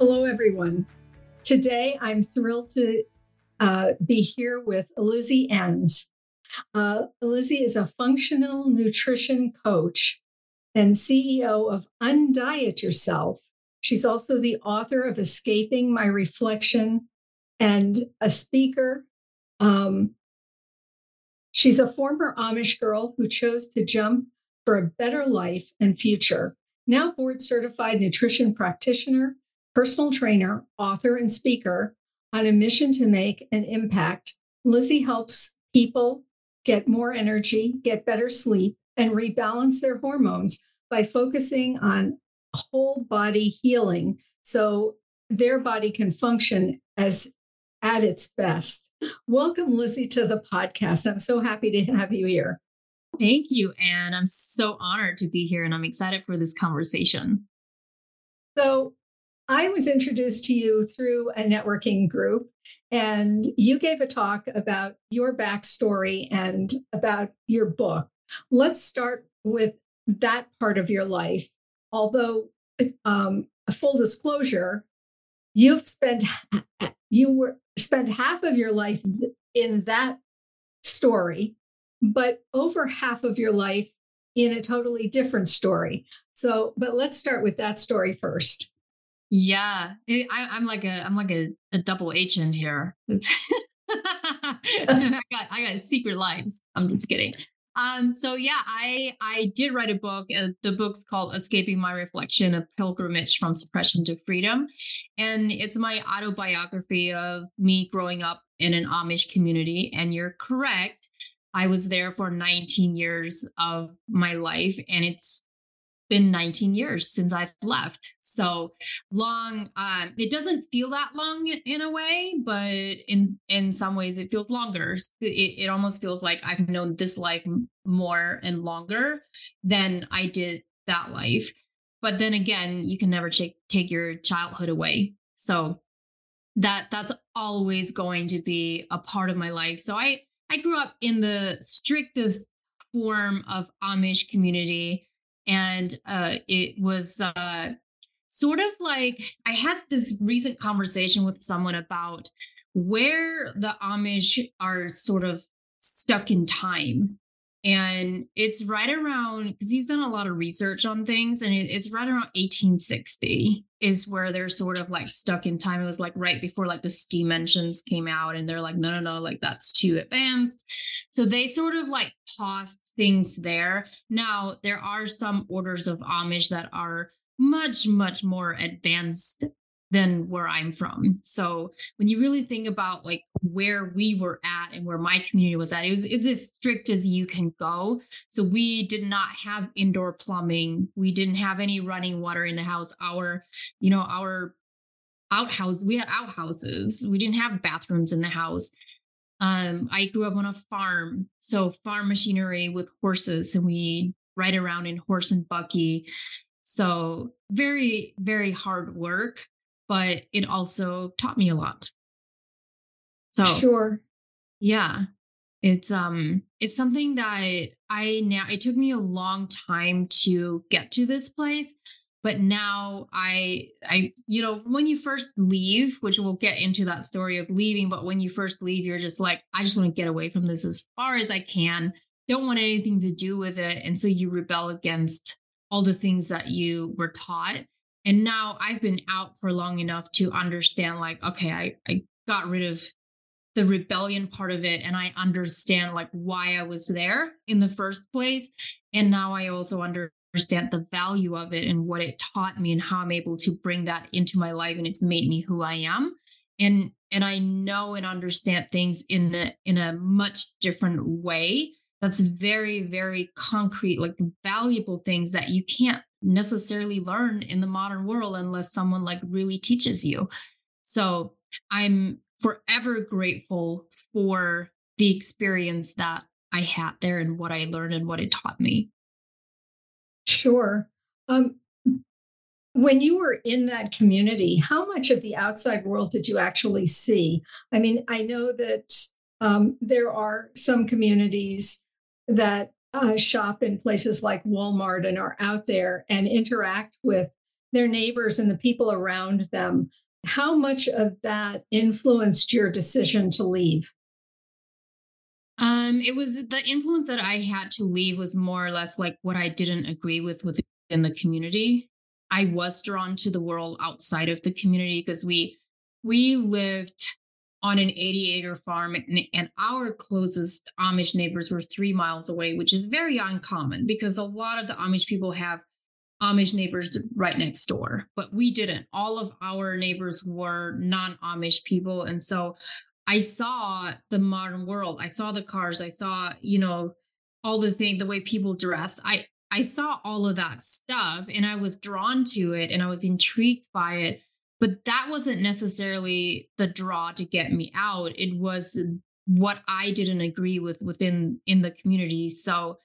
Hello, everyone. Today, I'm thrilled to uh, be here with Lizzie Ens. Uh, Lizzie is a functional nutrition coach and CEO of Undiet Yourself. She's also the author of Escaping My Reflection and a speaker. Um, she's a former Amish girl who chose to jump for a better life and future. Now, board certified nutrition practitioner personal trainer, author, and speaker on a mission to make an impact, Lizzie helps people get more energy, get better sleep, and rebalance their hormones by focusing on whole body healing so their body can function as at its best. Welcome, Lizzie, to the podcast. I'm so happy to have you here. Thank you, Anne. I'm so honored to be here and I'm excited for this conversation. So, I was introduced to you through a networking group, and you gave a talk about your backstory and about your book. Let's start with that part of your life. Although, um, a full disclosure, you've spent you were spent half of your life in that story, but over half of your life in a totally different story. So, but let's start with that story first. Yeah, I, am like a I'm like a, a double agent here. I got I got secret lives. I'm just kidding. Um, so yeah, I I did write a book. Uh, the book's called "Escaping My Reflection: A Pilgrimage from Suppression to Freedom," and it's my autobiography of me growing up in an Amish community. And you're correct, I was there for 19 years of my life, and it's been 19 years since I've left. So long, um, it doesn't feel that long in a way, but in in some ways it feels longer. It, it almost feels like I've known this life more and longer than I did that life. But then again, you can never take take your childhood away. So that that's always going to be a part of my life. So I I grew up in the strictest form of Amish community and uh, it was uh, sort of like I had this recent conversation with someone about where the Amish are sort of stuck in time. And it's right around because he's done a lot of research on things, and it's right around 1860 is where they're sort of like stuck in time. It was like right before like the steam engines came out, and they're like, no, no, no, like that's too advanced. So they sort of like paused things there. Now, there are some orders of Amish that are much, much more advanced than where I'm from. So when you really think about like where we were at and where my community was at, it was it's as strict as you can go. So we did not have indoor plumbing. We didn't have any running water in the house. Our, you know, our outhouse, we had outhouses. We didn't have bathrooms in the house. Um, I grew up on a farm, so farm machinery with horses, and we ride around in horse and buggy. So very, very hard work but it also taught me a lot. So sure. Yeah. It's um it's something that I now it took me a long time to get to this place but now i i you know when you first leave which we'll get into that story of leaving but when you first leave you're just like i just want to get away from this as far as i can don't want anything to do with it and so you rebel against all the things that you were taught. And now I've been out for long enough to understand, like, okay, I, I got rid of the rebellion part of it and I understand like why I was there in the first place. And now I also understand the value of it and what it taught me and how I'm able to bring that into my life and it's made me who I am. And and I know and understand things in in a much different way that's very very concrete like valuable things that you can't necessarily learn in the modern world unless someone like really teaches you. So i'm forever grateful for the experience that i had there and what i learned and what it taught me. Sure. Um when you were in that community how much of the outside world did you actually see? I mean i know that um, there are some communities that uh, shop in places like Walmart and are out there and interact with their neighbors and the people around them. How much of that influenced your decision to leave? Um, it was the influence that I had to leave was more or less like what I didn't agree with within the community. I was drawn to the world outside of the community because we we lived on an 80 acre farm, and, and, our closest Amish neighbors were three miles away, which is very uncommon because a lot of the Amish people have Amish neighbors right next door, but we didn't. All of our neighbors were non Amish people. And so I saw the modern world. I saw the cars. I saw, you know, all the thing, the way people dressed. I, I saw all of that stuff and I was drawn to it and I was intrigued by it but that wasn't necessarily the draw to get me out. It was what i didn't agree with within in the community. So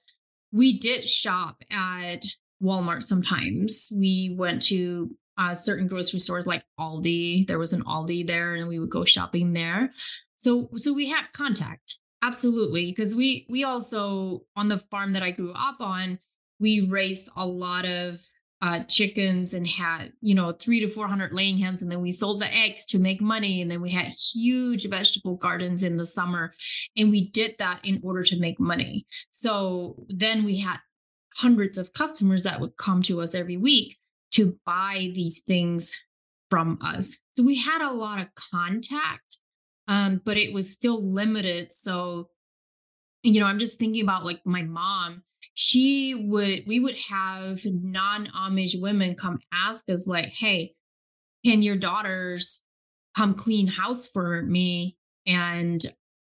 we did shop at walmart sometimes. We went to uh, certain grocery stores like aldi. There was an aldi there and we would go shopping there. So so we had contact absolutely because we we also on the farm that i grew up on we raised a lot of uh, chickens and had you know three to four hundred laying hens and then we sold the eggs to make money and then we had huge vegetable gardens in the summer and we did that in order to make money. So then we had hundreds of customers that would come to us every week to buy these things from us. So we had a lot of contact um, but it was still limited. So you know i'm just thinking about like my mom she would we would have non-amish women come ask us like hey can your daughters come clean house for me? And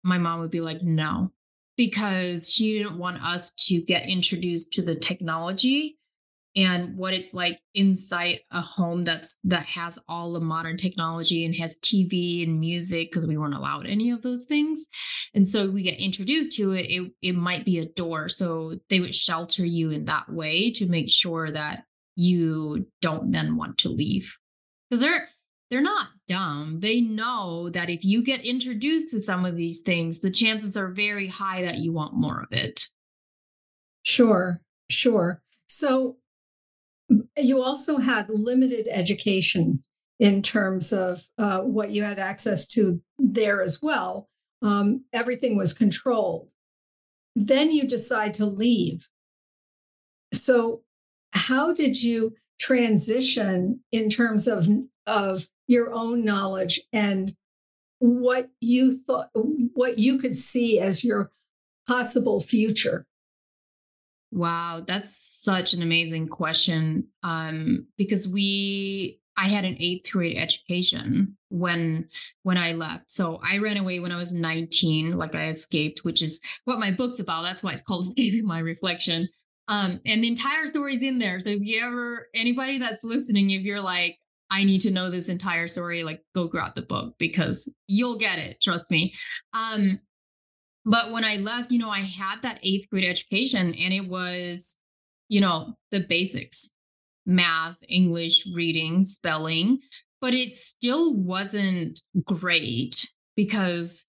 my mom would be like no because she didn't want us to get introduced to the technology and what it's like inside a home that's that has all the modern technology and has TV and music because we weren't allowed any of those things. And so we get introduced to it, it it might be a door. So they would shelter you in that way to make sure that you don't then want to leave. Because they're they're not dumb. They know that if you get introduced to some of these things, the chances are very high that you want more of it. Sure, sure. So you also had limited education in terms of uh, what you had access to there as well. Um, everything was controlled. Then you decide to leave. So, how did you transition in terms of of your own knowledge and what you thought, what you could see as your possible future? Wow, that's such an amazing question. Um, because we I had an eighth grade education when when I left. So I ran away when I was 19, like I escaped, which is what my book's about. That's why it's called Escaping My Reflection. Um, and the entire story's in there. So if you ever anybody that's listening, if you're like, I need to know this entire story, like go grab the book because you'll get it. Trust me. Um, but when I left, you know, I had that eighth grade education and it was, you know, the basics math, English, reading, spelling, but it still wasn't great because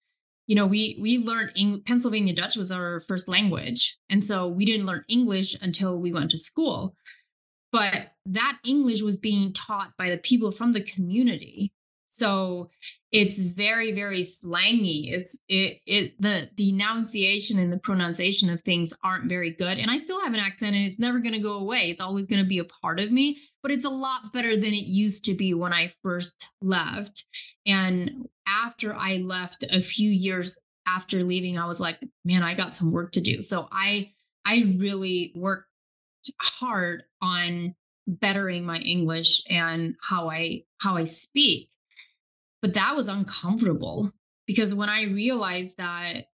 you know we we learned Eng- pennsylvania dutch was our first language. And so we didn't learn english until we went to school. But that english was being taught by the people from the community So it's very, very slangy. It's it it the the enunciation and the pronunciation of things aren't very good. And I still have an accent and it's never gonna go away. It's always gonna be a part of me, but it's a lot better than it used to be when I first left. And after I left a few years after leaving, I was like, man, I got some work to do. So I I really worked hard on bettering my English and how I how I speak. But that was uncomfortable because when I realized that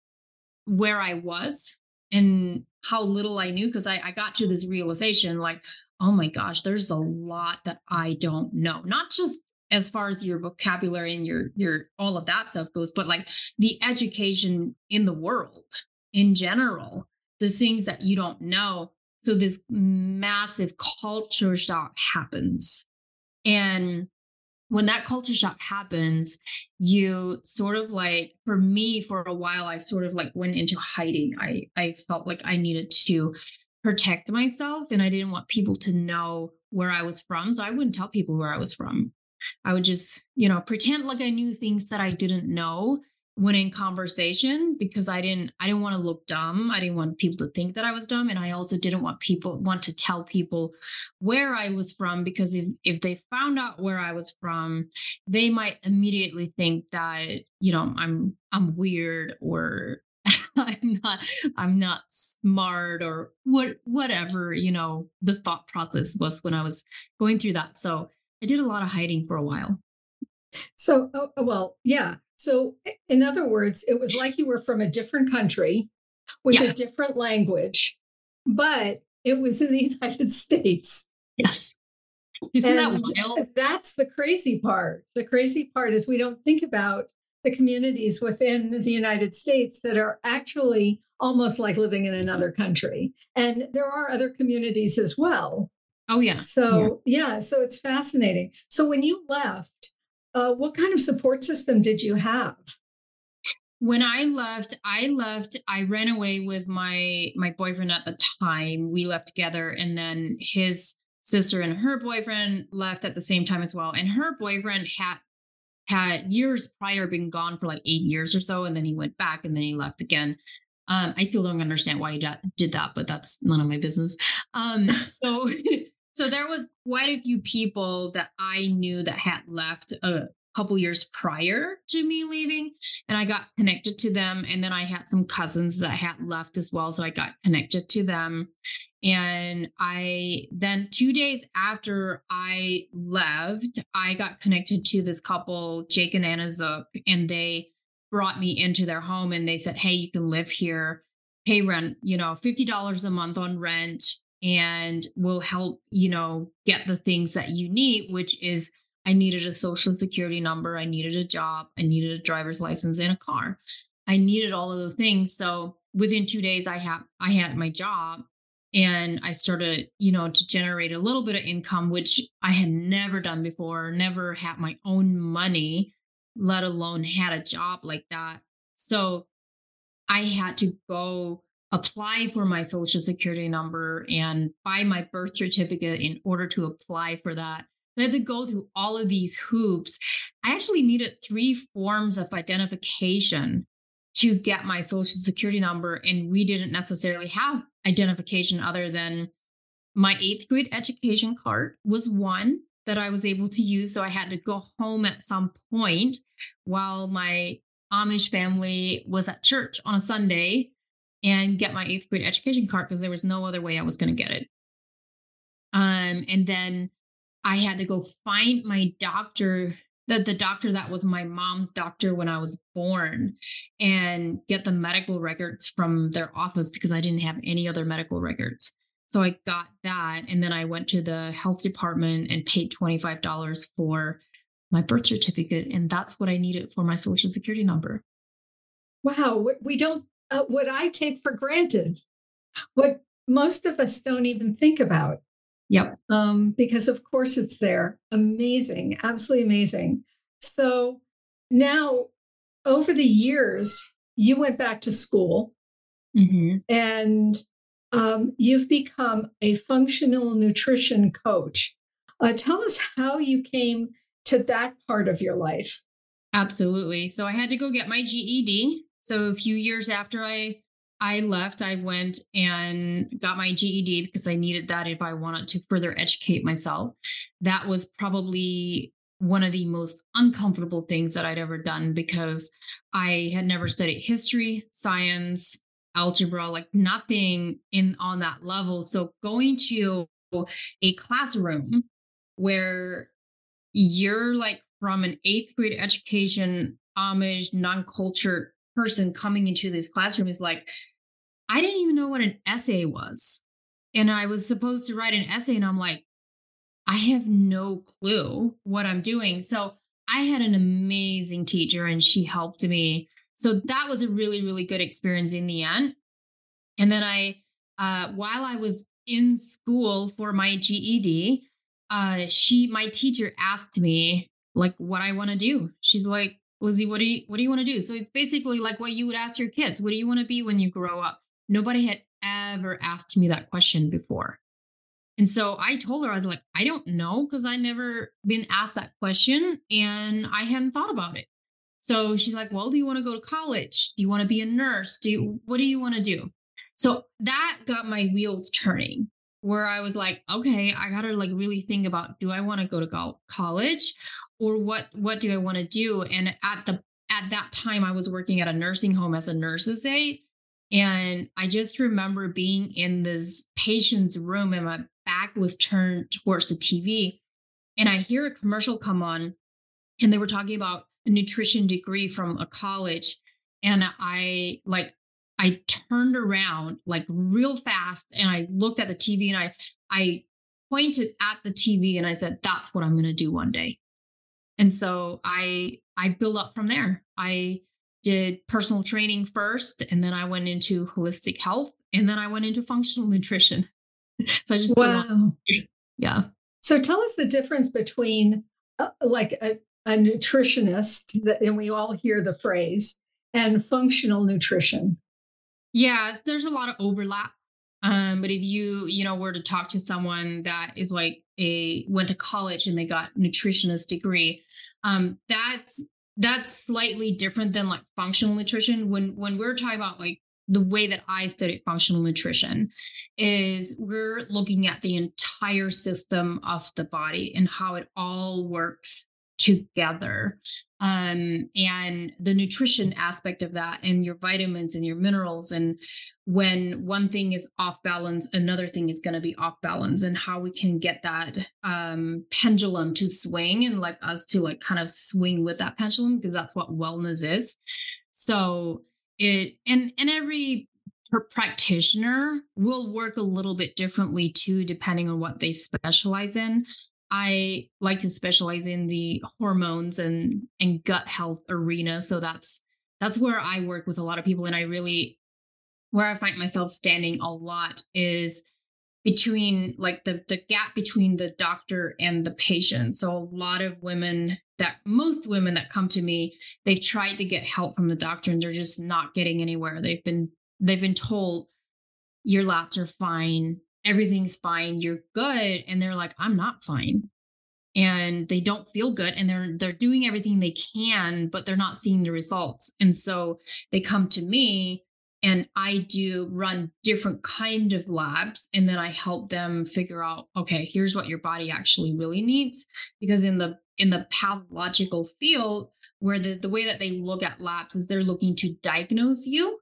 where I was and how little I knew, because I, I got to this realization like, oh my gosh, there's a lot that I don't know. Not just as far as your vocabulary and your your all of that stuff goes, but like the education in the world in general, the things that you don't know so this massive culture shock happens. And when that culture shock happens, you sort of like, for me, for a while, I sort of like went into hiding. I, I felt like I needed to protect myself and I didn't want people to know where I was from. So I wouldn't tell people where I was from. I would just, you know, pretend like I knew things that I didn't know when in conversation because I didn't I didn't want to look dumb. I didn't want people to think that I was dumb and I also didn't want people want to tell people where I was from because if if they found out where I was from, they might immediately think that, you know, I'm I'm weird or I'm not I'm not smart or what whatever, you know, the thought process was when I was going through that. So I did a lot of hiding for a while. So, oh, oh well, yeah. So, in other words, it was like you were from a different country with yeah. a different language, but it was in the United States. Yes. Isn't and that wild? That's the crazy part. The crazy part is we don't think about the communities within the United States that are actually almost like living in another country. And there are other communities as well. Oh, yeah. So, yeah, yeah so it's fascinating. So, when you left, uh, what kind of support system did you have? When I left, I left. I ran away with my my boyfriend at the time. We left together, and then his sister and her boyfriend left at the same time as well. And her boyfriend had had years prior been gone for like eight years or so, and then he went back, and then he left again. Um, I still don't understand why he did that, but that's none of my business. Um, so So there was quite a few people that I knew that had left a couple years prior to me leaving and I got connected to them and then I had some cousins that had left as well so I got connected to them. And I then 2 days after I left I got connected to this couple Jake and Anna Zook and they brought me into their home and they said hey you can live here. Pay rent you know $50 a month on rent and will help, you know, get the things that you need, which is I needed a social security number, I needed a job, I needed a driver's license and a car. I needed all of those things. So within 2 days I had I had my job and I started, you know, to generate a little bit of income which I had never done before, never had my own money, let alone had a job like that. So I had to go apply for my social security number and buy my birth certificate in order to apply for that. I had to go through all of these hoops. I actually needed three forms of identification to get my social security number. And we didn't necessarily have identification other than my eighth grade education card was one that I was able to use. So I had to go home at some point while my Amish family was at church on a Sunday and get my eighth grade education card because there was no other way I was going to get it. Um, and then I had to go find my doctor, the, the doctor that was my mom's doctor when I was born, and get the medical records from their office because I didn't have any other medical records. So I got that. And then I went to the health department and paid $25 for my birth certificate. And that's what I needed for my social security number. Wow. We don't uh, what I take for granted, what most of us don't even think about. Yep. Um, because of course it's there. Amazing, absolutely amazing. So now, over the years, you went back to school, mm-hmm. and um, you've become a functional nutrition coach. Uh, tell us how you came to that part of your life? Absolutely. So I had to go get my GED. So a few years after I I left, I went and got my GED because I needed that if I wanted to further educate myself. That was probably one of the most uncomfortable things that I'd ever done because I had never studied history, science, algebra, like nothing in on that level. So going to a classroom where you're like from an eighth grade education, Amish, non-cultured person coming into this classroom is like, I didn't even know what an essay was. And I was supposed to write an essay, and I'm like, I have no clue what I'm doing. So I had an amazing teacher, and she helped me. So that was a really, really good experience in the end. And then I, uh, while I was in school for my GED, uh, she, my teacher asked me like what I want to do. She's like, Lizzie, what do you what do you want to do? So it's basically like what you would ask your kids. What do you want to be when you grow up? Nobody had ever asked me that question before. And so I told her, I was like, I don't know, because I never been asked that question and I hadn't thought about it. So she's like, Well, do you want to go to college? Do you want to be a nurse? Do you what do you want to do? So that got my wheels turning where I was like, okay, I got to like really think about do I want to go to college or what what do I want to do? And at the at that time I was working at a nursing home as a nurse's aide and I just remember being in this patient's room and my back was turned towards the TV and I hear a commercial come on and they were talking about a nutrition degree from a college and I like I turned around like real fast and I looked at the TV and I I pointed at the TV and I said, that's what I'm gonna do one day. And so I I built up from there. I did personal training first and then I went into holistic health and then I went into functional nutrition. so I just wow. Yeah. So tell us the difference between uh, like a, a nutritionist that, and we all hear the phrase and functional nutrition. Yeah, there's a lot of overlap. Um, but if you, you know, were to talk to someone that is like a went to college and they got nutritionist degree, um, that's that's slightly different than like functional nutrition. When when we're talking about like the way that I studied functional nutrition is we're looking at the entire system of the body and how it all works together. Um, and the nutrition aspect of that and your vitamins and your minerals and when one thing is off balance another thing is going to be off balance and how we can get that um, pendulum to swing and like us to like kind of swing with that pendulum because that's what wellness is. So it and and every practitioner will work a little bit differently too depending on what they specialize in I like to specialize in the hormones and and gut health arena. So that's that's where I work with a lot of people. And I really where I find myself standing a lot is between like the the gap between the doctor and the patient. So a lot of women that most women that come to me, they've tried to get help from the doctor and they're just not getting anywhere. They've been they've been told your labs are fine, everything's fine, you're good. And they're like, I'm not fine. And they don't feel good and they're they're doing everything they can, but they're not seeing the results. And so they come to me and I do run different kind of labs and then I help them figure out, okay, here's what your body actually really needs. Because in the in the pathological field, where the, the way that they look at labs is they're looking to diagnose you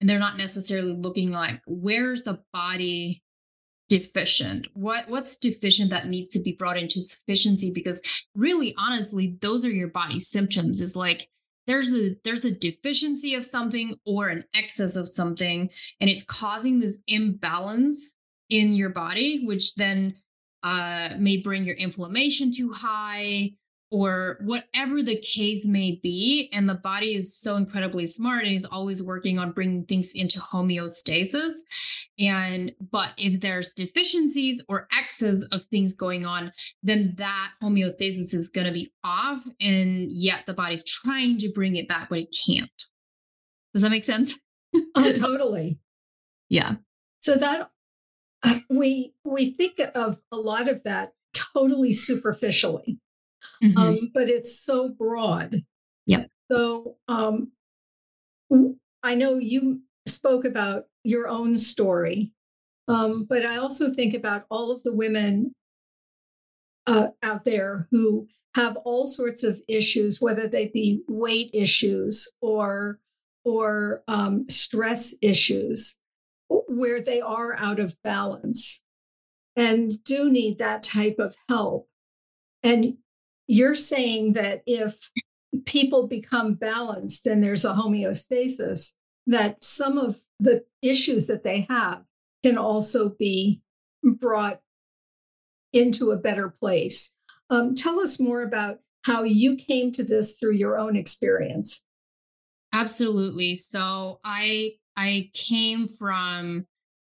and they're not necessarily looking like where's the body deficient? What what's deficient that needs to be brought into sufficiency? Because really honestly those are your body symptoms. Is like there's a there's a deficiency of something or an excess of something and it's causing this imbalance in your body which then uh, may bring your inflammation too high or whatever the case may be. And the body is so incredibly smart and is always working on bringing things into homeostasis. And, but if there's deficiencies or excess of things going on, then that homeostasis is going to be off. And yet the body's trying to bring it back, but it can't. Does that make sense? oh, totally. Yeah. So that we we think of a lot of that totally superficially mm-hmm. um, but it's so broad. Yep. So um, I know you spoke about your own story, um, but I also think about all of the women uh, out there who have all sorts of issues, whether they be weight issues or or um, stress issues, where they are out of balance and do need that type of help. And you're saying that if people become balanced and there's a homeostasis, that some of the issues that they have can also be brought into a better place. Um, tell us more about how you came to this through your own experience. Absolutely. So I I came from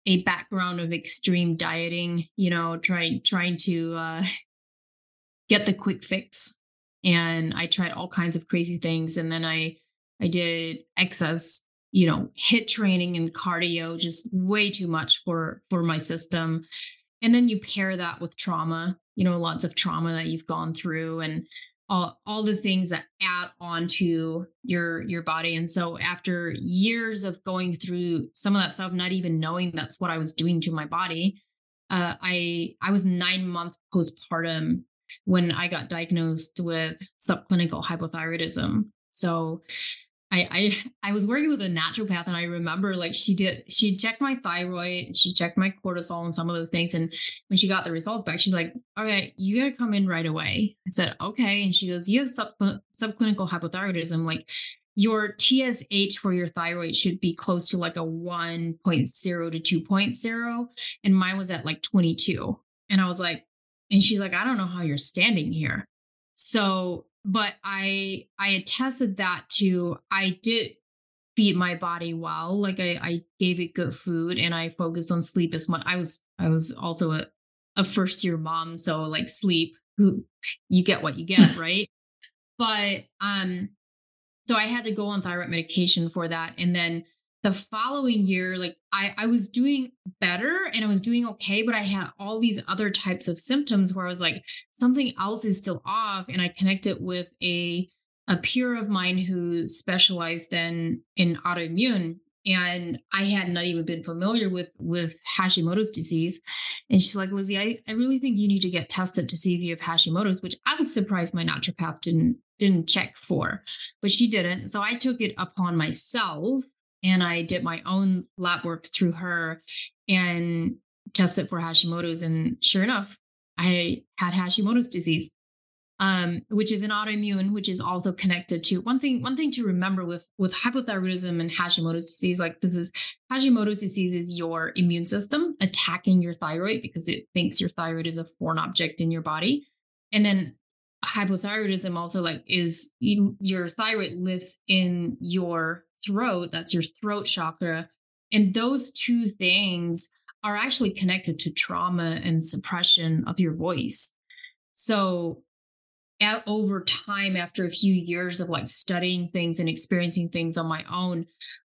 a background of extreme dieting, you know, trying trying to uh, get the quick fix. And I tried all kinds of crazy things. And then I I did excess, you know, HIIT training and cardio, just way too much for for my system. And then you pair that with trauma, you know, lots of trauma that you've gone through and all, all the things that add on to your your body and so after years of going through some of that stuff not even knowing that's what i was doing to my body uh, i i was nine months postpartum when I got diagnosed with subclinical hypothyroidism. So I, I I was working with a naturopath and I remember like she did she checked my thyroid, she checked my cortisol and some of those things. And when she got the results back, she's like, okay, you gotta come in right away. I said, okay. And she goes, you have sub, subclinical hypothyroidism. Like your TSH for your thyroid should be close to like a 1.0 to 2.0. And mine was at like 22. And I was like, and she's like, I don't know how you're standing here. So, but I I attested that to I did feed my body well. Like I, I gave it good food and I focused on sleep as much. I was I was also a, a first year mom. So like sleep, who you get what you get, right? but um so I had to go on thyroid medication for that. And then the following year, like I, I was doing better and I was doing okay, but I had all these other types of symptoms where I was like, something else is still off. And I connected with a a peer of mine who specialized in in autoimmune and I had not even been familiar with with Hashimoto's disease. And she's like, Lizzie, I, I really think you need to get tested to see if you have Hashimoto's, which I was surprised my naturopath didn't didn't check for, but she didn't. So I took it upon myself and I did my own lab work through her and tested for Hashimoto's. And sure enough, I had Hashimoto's disease, um, which is an autoimmune, which is also connected to one thing. One thing to remember with with hypothyroidism and Hashimoto's disease, like this is Hashimoto's disease, is your immune system attacking your thyroid because it thinks your thyroid is a foreign object in your body, and then hypothyroidism also like is you, your thyroid lives in your throat that's your throat chakra and those two things are actually connected to trauma and suppression of your voice. So at, over time after a few years of like studying things and experiencing things on my own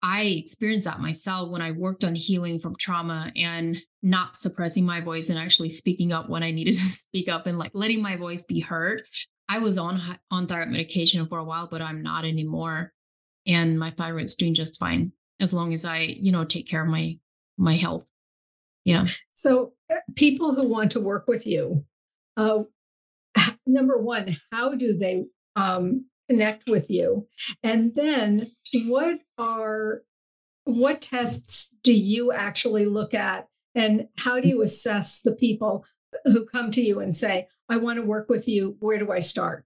i experienced that myself when i worked on healing from trauma and not suppressing my voice and actually speaking up when i needed to speak up and like letting my voice be heard. I was on on thyroid medication for a while but i'm not anymore and my thyroid's doing just fine as long as i you know take care of my my health yeah so uh, people who want to work with you uh, number one, how do they um, connect with you? And then what are what tests do you actually look at and how do you assess the people who come to you and say, I want to work with you, where do I start?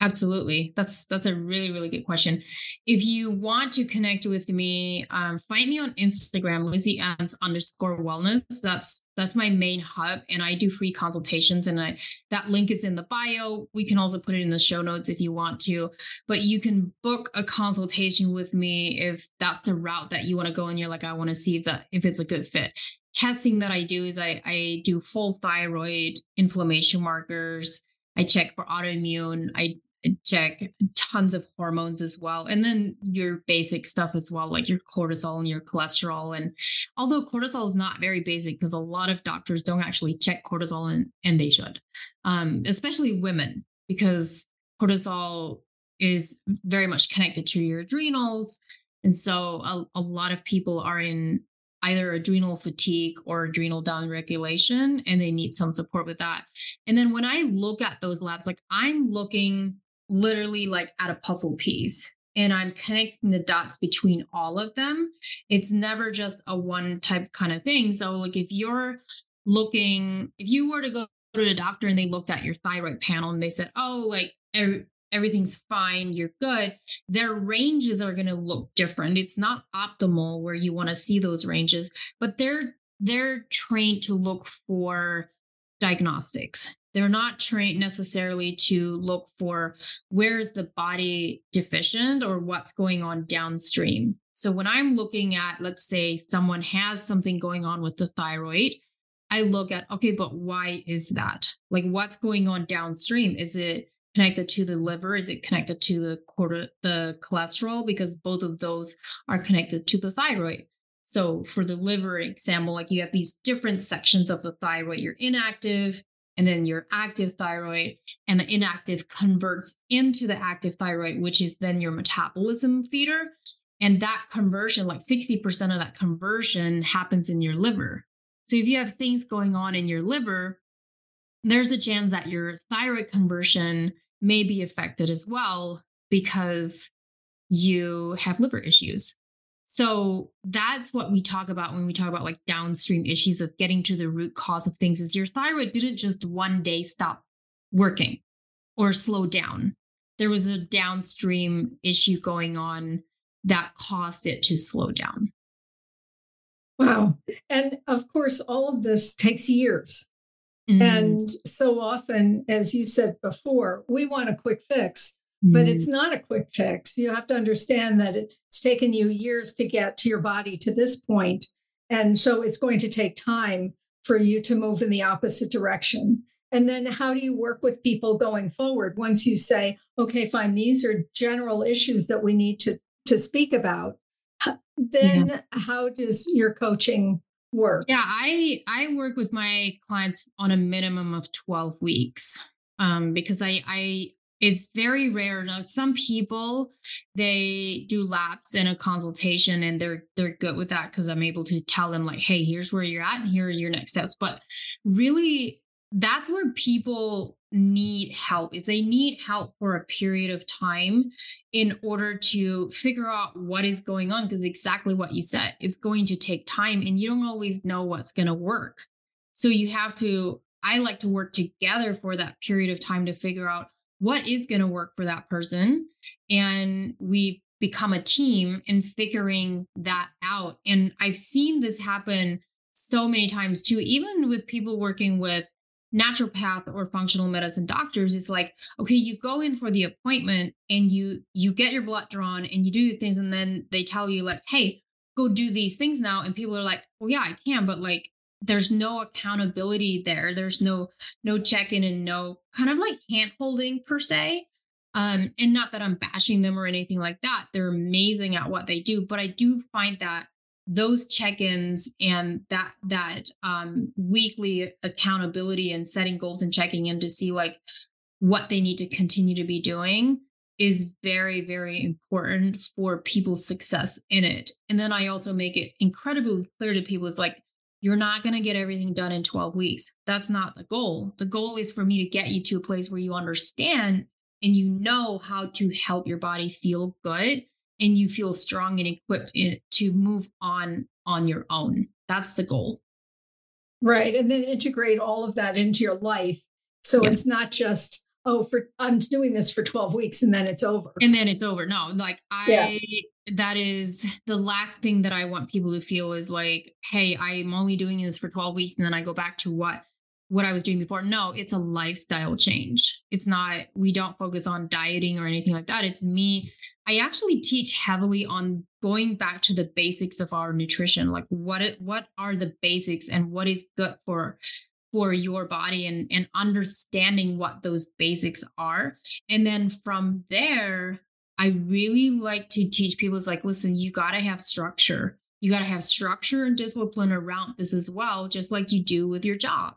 Absolutely. That's that's a really really good question. If you want to connect with me, um, find me on Instagram, Lizzie Ens underscore wellness. That's that's my main hub, and I do free consultations. And I that link is in the bio. We can also put it in the show notes if you want to. But you can book a consultation with me if that's a route that you want to go, and you're like, I want to see if that if it's a good fit testing that I do is I, I do full thyroid inflammation markers. I check for autoimmune. I check tons of hormones as well and then your basic stuff as well like your cortisol and your cholesterol and although cortisol is not very basic because a lot of doctors don't actually check cortisol and and they should um, especially women because cortisol is very much connected to your adrenals. And so a, a lot of people are in either adrenal fatigue or adrenal downregulation, and they need some support with that. And then when I look at those labs, like I'm looking literally like at a puzzle piece and I'm connecting the dots between all of them. It's never just a one type kind of thing. So, like, if you're looking, if you were to go to the doctor and they looked at your thyroid panel and they said, oh, like, er- everything's fine, you're good, their ranges are going to look different. It's not optimal where you want to see those ranges, but they're they're trained to look for diagnostics. They're not trained necessarily to look for where's the body deficient or what's going on downstream. So when I'm looking at, let's say someone has something going on with the thyroid, I look at, okay, but why is that? Like what's going on downstream? Is it connected to the liver? Is it connected to the quarter, the cholesterol? Because both of those are connected to the thyroid. So for the liver example, like you have these different sections of the thyroid, you're inactive, and then your active thyroid and the inactive converts into the active thyroid which is then your metabolism feeder. And that conversion like 60% of that conversion happens in your liver. So if you have things going on in your liver there's a chance that your thyroid conversion may be affected as well because you have liver issues so that's what we talk about when we talk about like downstream issues of getting to the root cause of things is your thyroid didn't just one day stop working or slow down. There was a downstream issue going on that caused it to slow down. Wow. And of course, all of this takes years. Mm-hmm. And so often, as you said before, we want a quick fix. But it's mm. not a quick fix. You have to understand that it's taken you years to get to your body to this point. And so it's going to take time for you to move in the opposite direction. And then how do you work with people going forward once you say, okay, fine, these are general issues that we need to, to speak about? Then yeah. how does your coaching work? Yeah, I I work with my clients on a minimum of 12 weeks. Um, because I I it's very rare now some people they do labs in a consultation and they're they're good with that because i'm able to tell them like hey here's where you're at and here are your next steps. But really that's where people need help is they need help for a period of time in order to figure out what is going on because exactly what you said it's going to take time and you don't always know what's going to work. So you have to i like to work together for that period of time to figure out what is going to work for that person and we become a team in figuring that out and i've seen this happen so many times too even with people working with naturopath or functional medicine doctors it's like okay you go in for the appointment and you you get your blood drawn and you do the things and then they tell you like hey go do these things now and people are like well yeah i can but like there's no accountability there. There's no no check-in and no kind of like hand holding per se. Um and not that i'm bashing them or anything like that. They're amazing at what they do but i do find that those check-ins and that that um weekly accountability and setting goals and checking in to see like what they need to continue to be doing is very very important for people's success in it. And then i also make it incredibly clear to people is like you're not going to get everything done in 12 weeks. That's not the goal. The goal is for me to get you to a place where you understand and you know how to help your body feel good and you feel strong and equipped in, to move on on your own. That's the goal. Right. And then integrate all of that into your life. So yes. it's not just, oh, for I'm doing this for 12 weeks and then it's over. And then it's over. No, like I yeah that is the last thing that I want people to feel is like, hey, I'm only doing this for 12 weeks and then I go back to what what I was doing before. No, it's a lifestyle change. It's not we don't focus on dieting or anything like that. It's me. I actually teach heavily on going back to the basics of our nutrition. Like what it, what are the basics and what is good for for your body and and understanding what those basics are. And then from there, I really like to teach people is like, listen, you got to have structure. You got to have structure and discipline around this as well, just like you do with your job.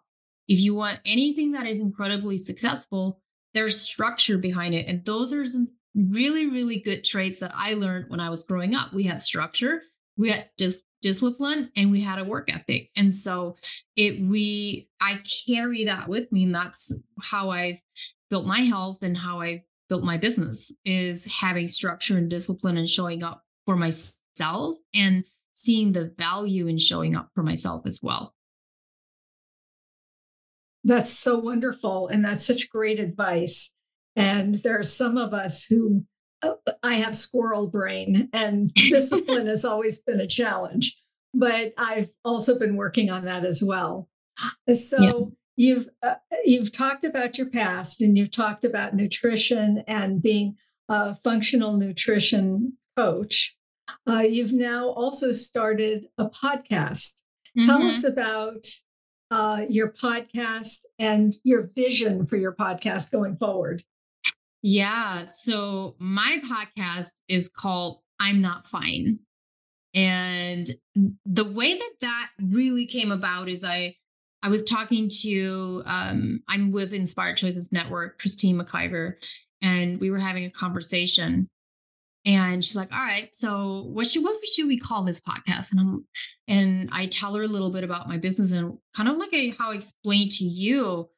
If you want anything that is incredibly successful, there's structure behind it. And those are some really, really good traits that I learned when I was growing up. We had structure, we had dis- discipline, and we had a work ethic. And so it we I carry that with me. And that's how I've built my health and how I've built my business is having structure and discipline and showing up for myself and seeing the value in showing up for myself as well. That's so wonderful. And that's such great advice. And there are some of us who I have squirrel brain, and discipline has always been a challenge, but I've also been working on that as well. So yeah. you've uh, you've talked about your past, and you've talked about nutrition and being a functional nutrition coach. Uh, you've now also started a podcast. Mm-hmm. Tell us about uh, your podcast and your vision for your podcast going forward. Yeah. So my podcast is called I'm Not Fine. And the way that that really came about is I I was talking to um, I'm with Inspired Choices Network, Christine McIver, and we were having a conversation. And she's like, "All right, so what should what should we call this podcast?" And I'm and I tell her a little bit about my business and kind of like a, how I explained to you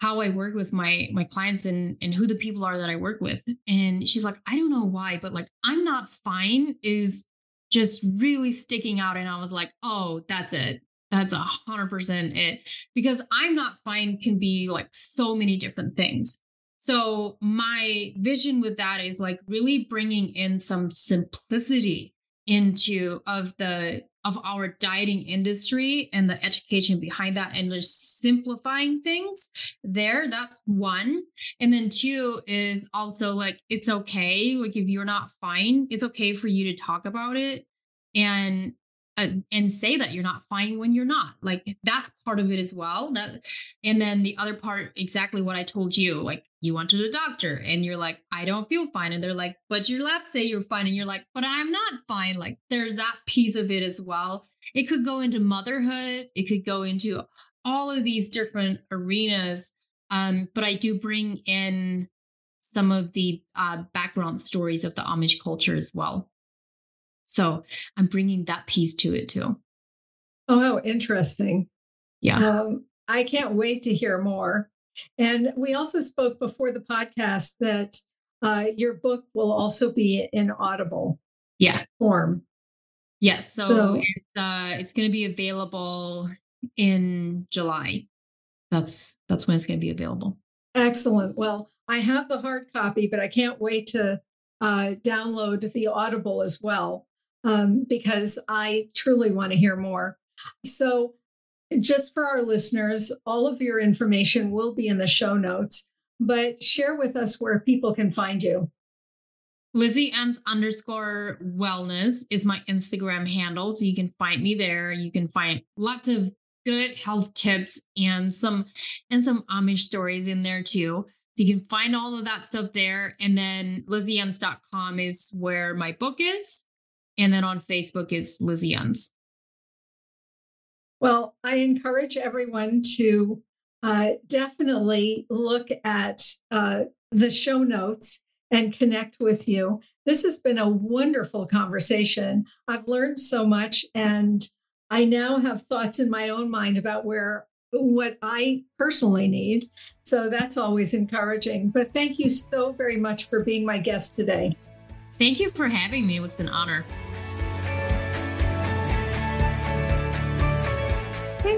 how I work with my my clients and and who the people are that I work with. And she's like, I don't know why, but like I'm not fine is just really sticking out. And I was like, oh, that's it. That's a hundred percent it. Because I'm not fine can be like so many different things. So my vision with that is like really bringing in some simplicity into of the of our dieting industry and the education behind that and just simplifying things there that's one. And then two is also like it's okay like if you're not fine it's okay for you to talk about it and uh, and say that you're not fine when you're not like that's part of it as well that and then the other part exactly what i told you like you went to the doctor and you're like i don't feel fine and they're like but your labs say you're fine and you're like but i'm not fine like there's that piece of it as well. It could go into motherhood it could go into all of these different arenas um, but i do bring in some of the uh, background stories of the amish culture as well so I'm bringing that piece to it too. Oh, interesting. Yeah. Um, I can't wait to hear more. And we also spoke before the podcast that uh, your book will also be in Audible yeah. form. Yes. So, so it's, uh, it's going to be available in July. That's that's when it's going to be available. Excellent. Well, I have the hard copy, but I can't wait to uh, download the Audible as well um, because I truly want to hear more. So, just for our listeners, all of your information will be in the show notes, but share with us where people can find you. Lizzie Ens underscore wellness is my Instagram handle. So you can find me there. You can find lots of good health tips and some and some Amish stories in there too. So you can find all of that stuff there. And then lizzieens.com is where my book is. And then on Facebook is Lizzie Ens. Well, I encourage everyone to uh, definitely look at uh, the show notes and connect with you. This has been a wonderful conversation. I've learned so much, and I now have thoughts in my own mind about where what I personally need. So that's always encouraging. But thank you so very much for being my guest today. Thank you for having me. It was an honor.